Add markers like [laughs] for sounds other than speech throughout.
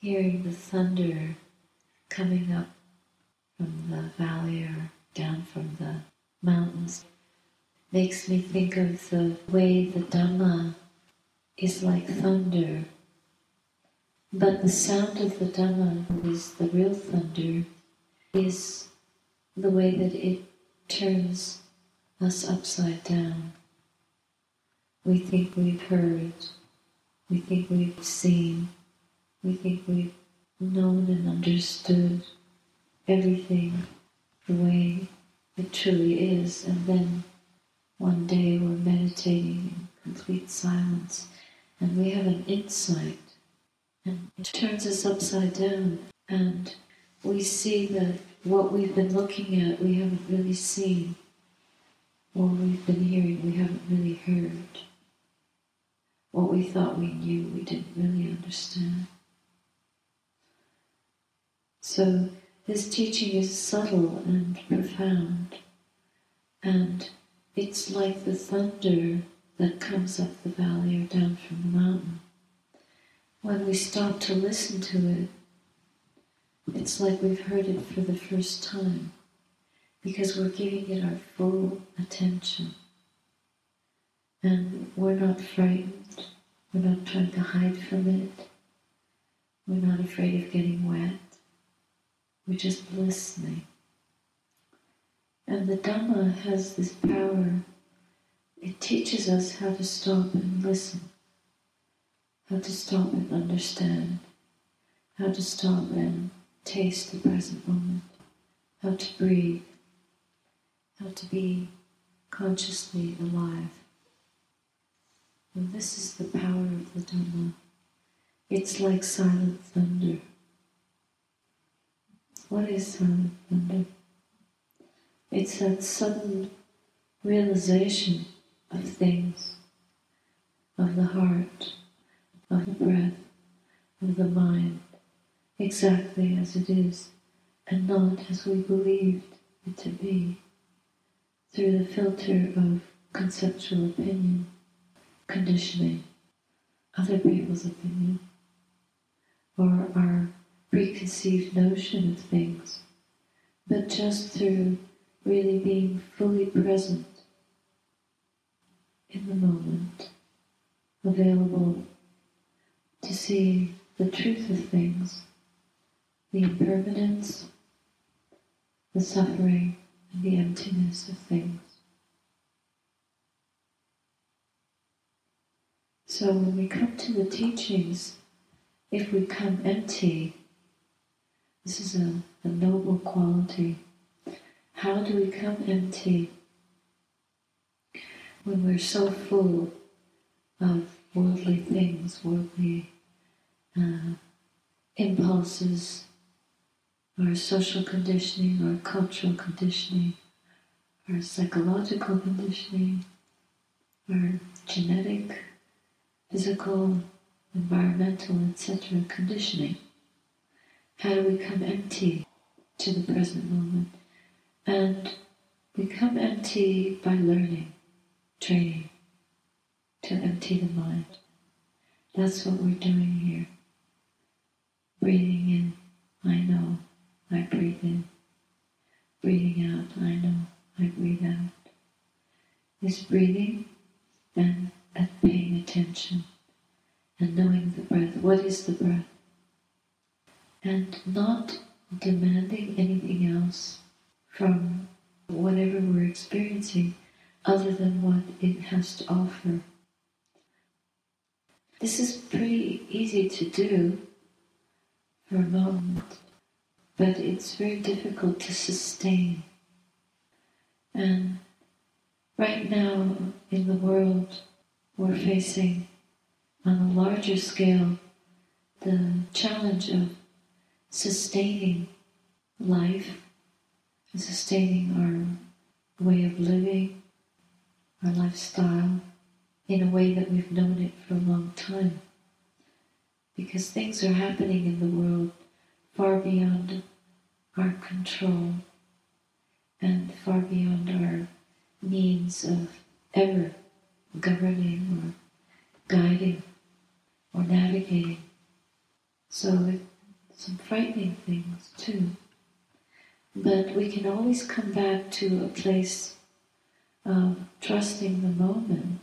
hearing the thunder coming up from the valley or down from the mountains makes me think of the way the Dhamma is like thunder. But the sound of the Dhamma is the real thunder, is the way that it turns us upside down. We think we've heard, we think we've seen, we think we've known and understood everything the way it truly is, and then one day we're meditating in complete silence and we have an insight, and it turns us upside down, and we see that what we've been looking at we haven't really seen, or we've been hearing we haven't really heard. What we thought we knew we didn't really understand. So this teaching is subtle and profound, and it's like the thunder that comes up the valley or down from the mountain. When we stop to listen to it, it's like we've heard it for the first time because we're giving it our full attention. And we're not frightened, we're not trying to hide from it, we're not afraid of getting wet. We're just listening. And the Dhamma has this power. It teaches us how to stop and listen, how to stop and understand, how to stop and taste the present moment, how to breathe, how to be consciously alive. And this is the power of the Dhamma. It's like silent thunder. What is thunder? It's that sudden realization of things, of the heart, of the breath, of the mind, exactly as it is, and not as we believed it to be, through the filter of conceptual opinion, conditioning, other people's opinion, or our preconceived notion of things, but just through really being fully present in the moment, available to see the truth of things, the impermanence, the suffering, and the emptiness of things. So when we come to the teachings, if we come empty, this is a, a noble quality. How do we come empty when we're so full of worldly things, worldly uh, impulses, our social conditioning, our cultural conditioning, our psychological conditioning, our genetic, physical, environmental, etc. conditioning. How do we come empty to the present moment? And become empty by learning, training to empty the mind. That's what we're doing here. Breathing in, I know, I breathe in. Breathing out, I know, I breathe out. This breathing and paying attention and knowing the breath. What is the breath? And not demanding anything else from whatever we're experiencing other than what it has to offer. This is pretty easy to do for a moment, but it's very difficult to sustain. And right now in the world, we're facing on a larger scale the challenge of sustaining life, sustaining our way of living, our lifestyle, in a way that we've known it for a long time. Because things are happening in the world far beyond our control and far beyond our means of ever governing or guiding or navigating. So it some frightening things too. But we can always come back to a place of trusting the moment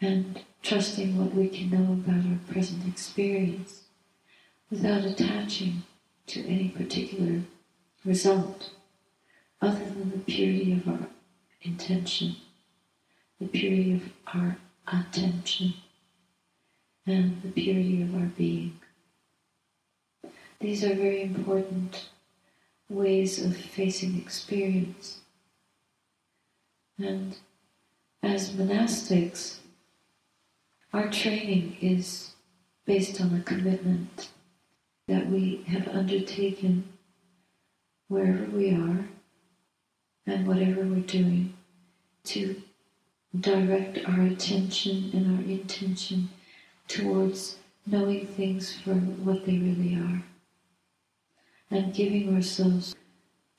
and trusting what we can know about our present experience without attaching to any particular result other than the purity of our intention, the purity of our attention, and the purity of our being. These are very important ways of facing experience. And as monastics, our training is based on a commitment that we have undertaken wherever we are and whatever we're doing to direct our attention and our intention towards knowing things for what they really are and giving ourselves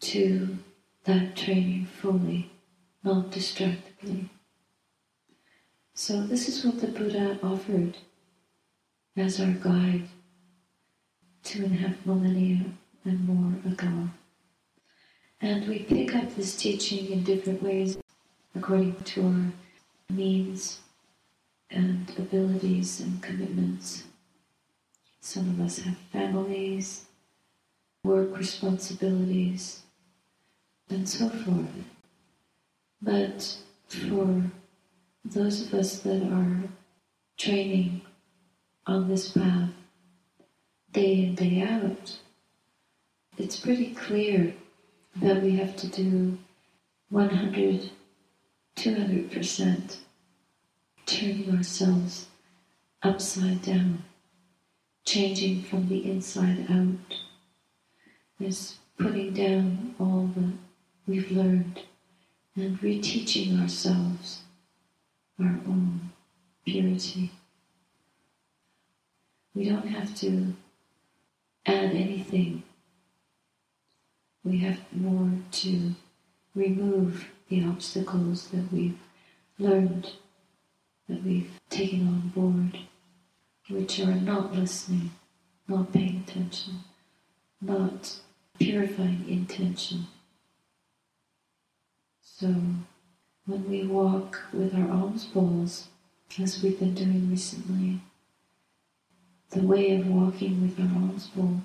to that training fully, not distractedly. So, this is what the Buddha offered as our guide two and a half millennia and more ago. And we pick up this teaching in different ways according to our means and abilities and commitments. Some of us have families, work responsibilities, and so forth. But for those of us that are training on this path day in, day out, it's pretty clear that we have to do 100, 200% turning ourselves upside down, changing from the inside out. Is putting down all that we've learned and reteaching ourselves our own purity. We don't have to add anything we have more to remove the obstacles that we've learned, that we've taken on board, which are not listening, not paying attention, not purifying intention. So, when we walk with our alms bowls, as we've been doing recently, the way of walking with our alms bowl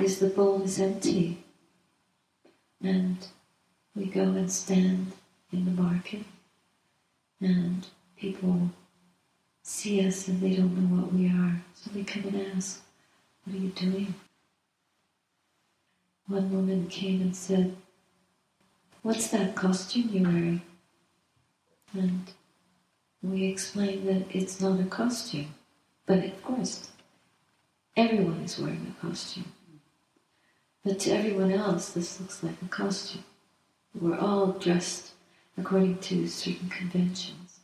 is the bowl is empty and we go and stand in the market, and people see us and they don't know what we are. So they come and ask, What are you doing? One woman came and said, What's that costume you're wearing? And we explained that it's not a costume. But of course, everyone is wearing a costume. But to everyone else, this looks like a costume. We're all dressed according to certain conventions.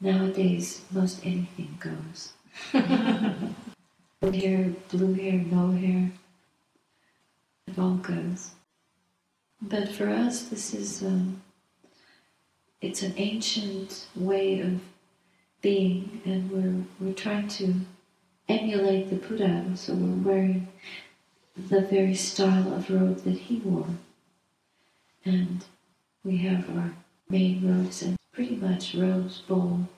Nowadays, most anything goes. [laughs] hair, blue hair, no hair, goes. But for us, this is um, it's an ancient way of being, and we're we're trying to emulate the Buddha. So we're wearing the very style of robe that he wore. And we have our main robes and pretty much robes, bowl,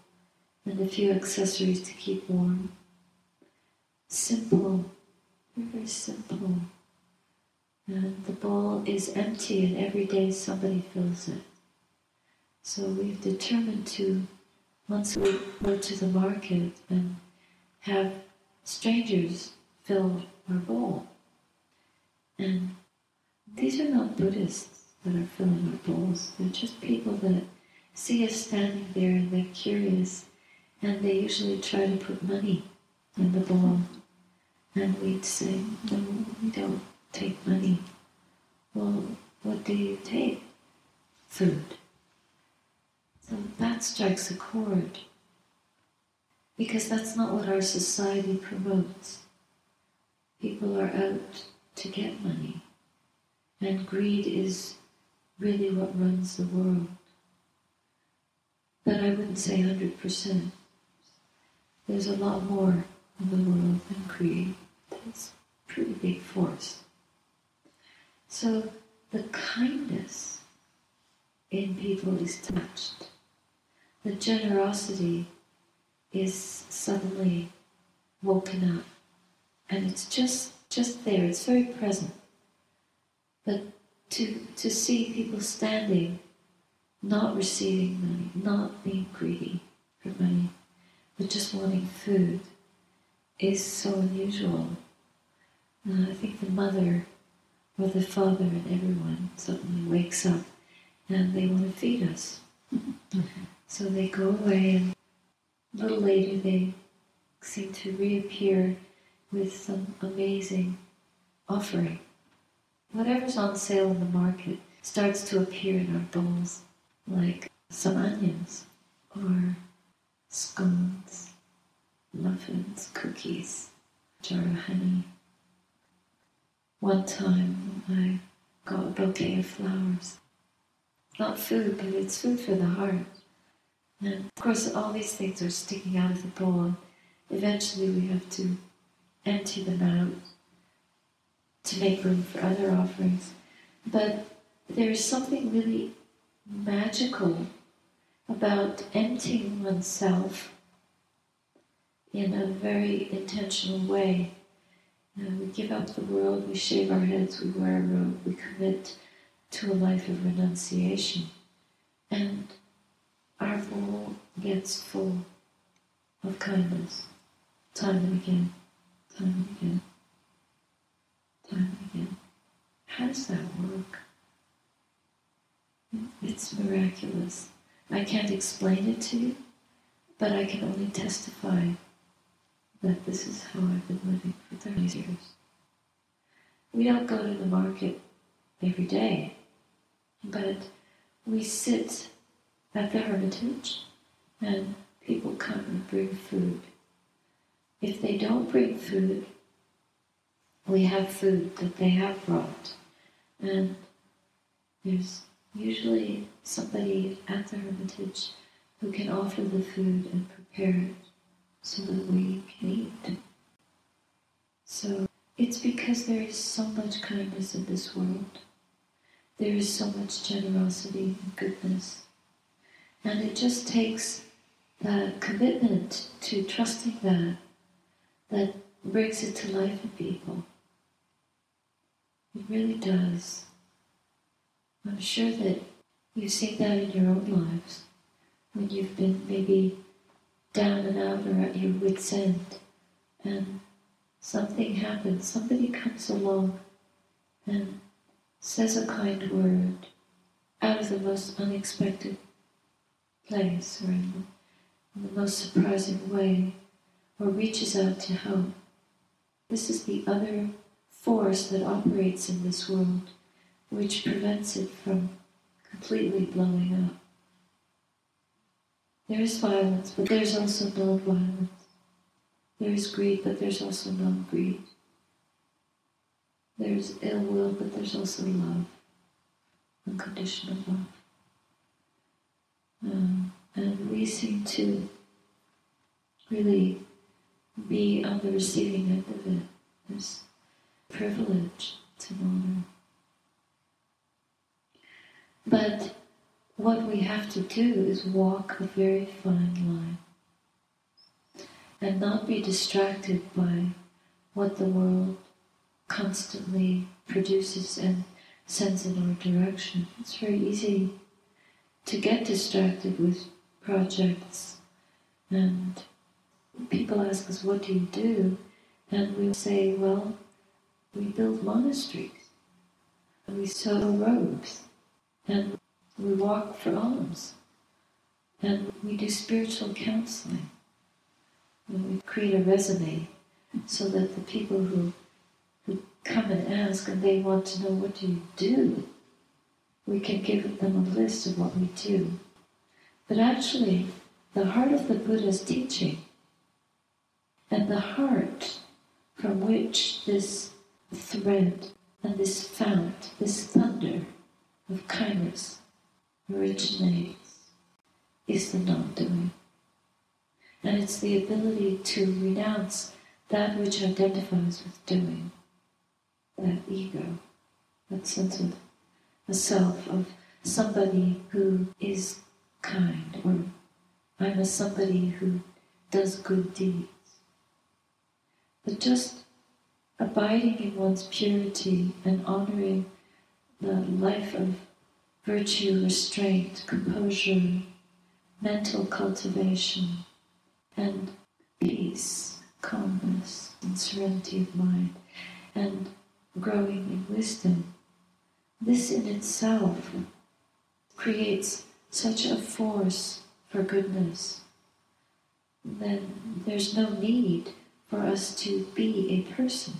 and a few accessories to keep warm. Simple, very simple. And the bowl is empty, and every day somebody fills it. So we've determined to, once we go to the market and have strangers fill our bowl. And these are not Buddhists that are filling our bowls. They're just people that see us standing there and they're curious and they usually try to put money in the bowl. And we'd say, no, we don't take money. Well, what do you take? Food. So that strikes a chord. Because that's not what our society promotes. People are out to get money. And greed is really what runs the world. But I wouldn't say 100%. There's a lot more in the world than greed. It's a pretty big force. So the kindness in people is touched. The generosity is suddenly woken up. And it's just just there, it's very present. But to to see people standing, not receiving money, not being greedy for money, but just wanting food is so unusual. Uh, I think the mother or the father and everyone suddenly wakes up and they want to feed us. Mm-hmm. So they go away and a little later they seem to reappear with some amazing offering. Whatever's on sale in the market starts to appear in our bowls, like some onions or scones, muffins, cookies, jar of honey. One time I got a bouquet of flowers. Not food, but it's food for the heart. And of course, all these things are sticking out of the bowl. And Eventually, we have to empty them out to make room for other offerings. But there is something really magical about emptying oneself in a very intentional way. We give up the world, we shave our heads, we wear a robe, we commit to a life of renunciation. And our bowl gets full of kindness, time and again, time and again, time and again. How does that work? It's miraculous. I can't explain it to you, but I can only testify that this is how I've been living for 30 years. We don't go to the market every day, but we sit at the hermitage and people come and bring food. If they don't bring food, we have food that they have brought. And there's usually somebody at the hermitage who can offer the food and prepare it so that we can eat. So it's because there is so much kindness in this world. There is so much generosity and goodness. And it just takes the commitment to trusting that that brings it to life in people. It really does. I'm sure that you've seen that in your own lives when you've been maybe down and out or at your wits' end and something happens, somebody comes along and says a kind word out of the most unexpected place or in the, in the most surprising way or reaches out to help. This is the other force that operates in this world which prevents it from completely blowing up. There is violence, but there's also non-violence. There is greed, but there's also non-greed. There's ill will, but there's also love, unconditional love. Um, and we seem to really be on the receiving end of it. There's privilege to honor. But what we have to do is walk a very fine line and not be distracted by what the world constantly produces and sends in our direction. It's very easy to get distracted with projects and people ask us, what do you do? And we say, well, we build monasteries, and we sew robes, and we walk for alms, and we do spiritual counseling, and we create a resume so that the people who, who come and ask and they want to know what do you do, we can give them a list of what we do. But actually, the heart of the Buddha's teaching and the heart from which this thread and this fount, this thunder of kindness originates is the non doing. And it's the ability to renounce that which identifies with doing, that ego, that sense of a self, of somebody who is kind, or I'm a somebody who does good deeds. But just abiding in one's purity and honoring the life of virtue, restraint, composure, mental cultivation, and peace, calmness, and serenity of mind, and growing in wisdom. This in itself creates such a force for goodness, then there's no need for us to be a person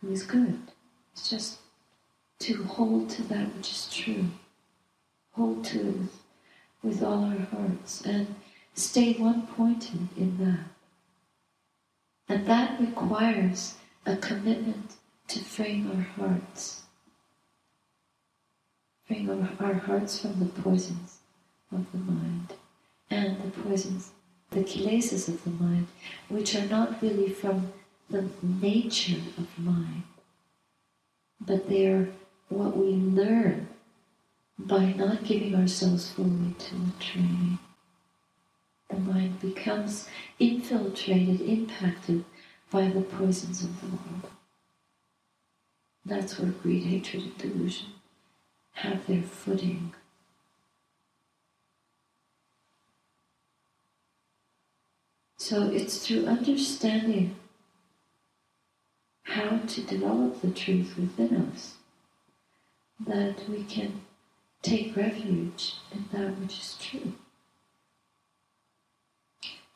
who is good. It's just to hold to that which is true, hold to with, with all our hearts, and stay one pointed in that. And that requires a commitment to frame our hearts, frame our, our hearts from the poisons of the mind and the poisons the kilesas of the mind, which are not really from the nature of mind, but they are what we learn by not giving ourselves fully to the training. The mind becomes infiltrated, impacted by the poisons of the world. That's where greed, hatred, and delusion have their footing. So it's through understanding how to develop the truth within us that we can take refuge in that which is true.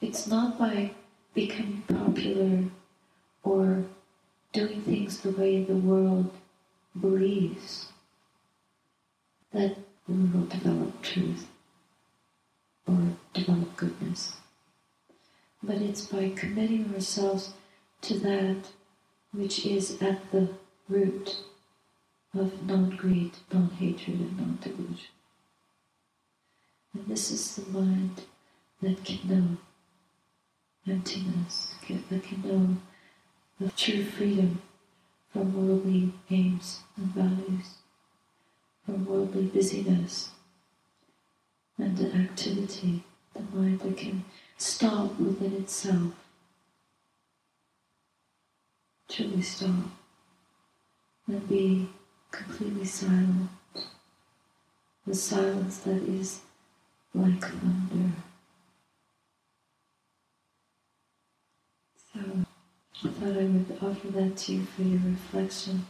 It's not by becoming popular or doing things the way the world believes that we will develop truth or develop goodness but it's by committing ourselves to that which is at the root of non greed, non hatred, and non delusion. And this is the mind that can know emptiness, that can know the true freedom from worldly aims and values, from worldly busyness and activity, the mind that can stop within itself. Truly stop and be completely silent. The silence that is like thunder. So I thought I would offer that to you for your reflection.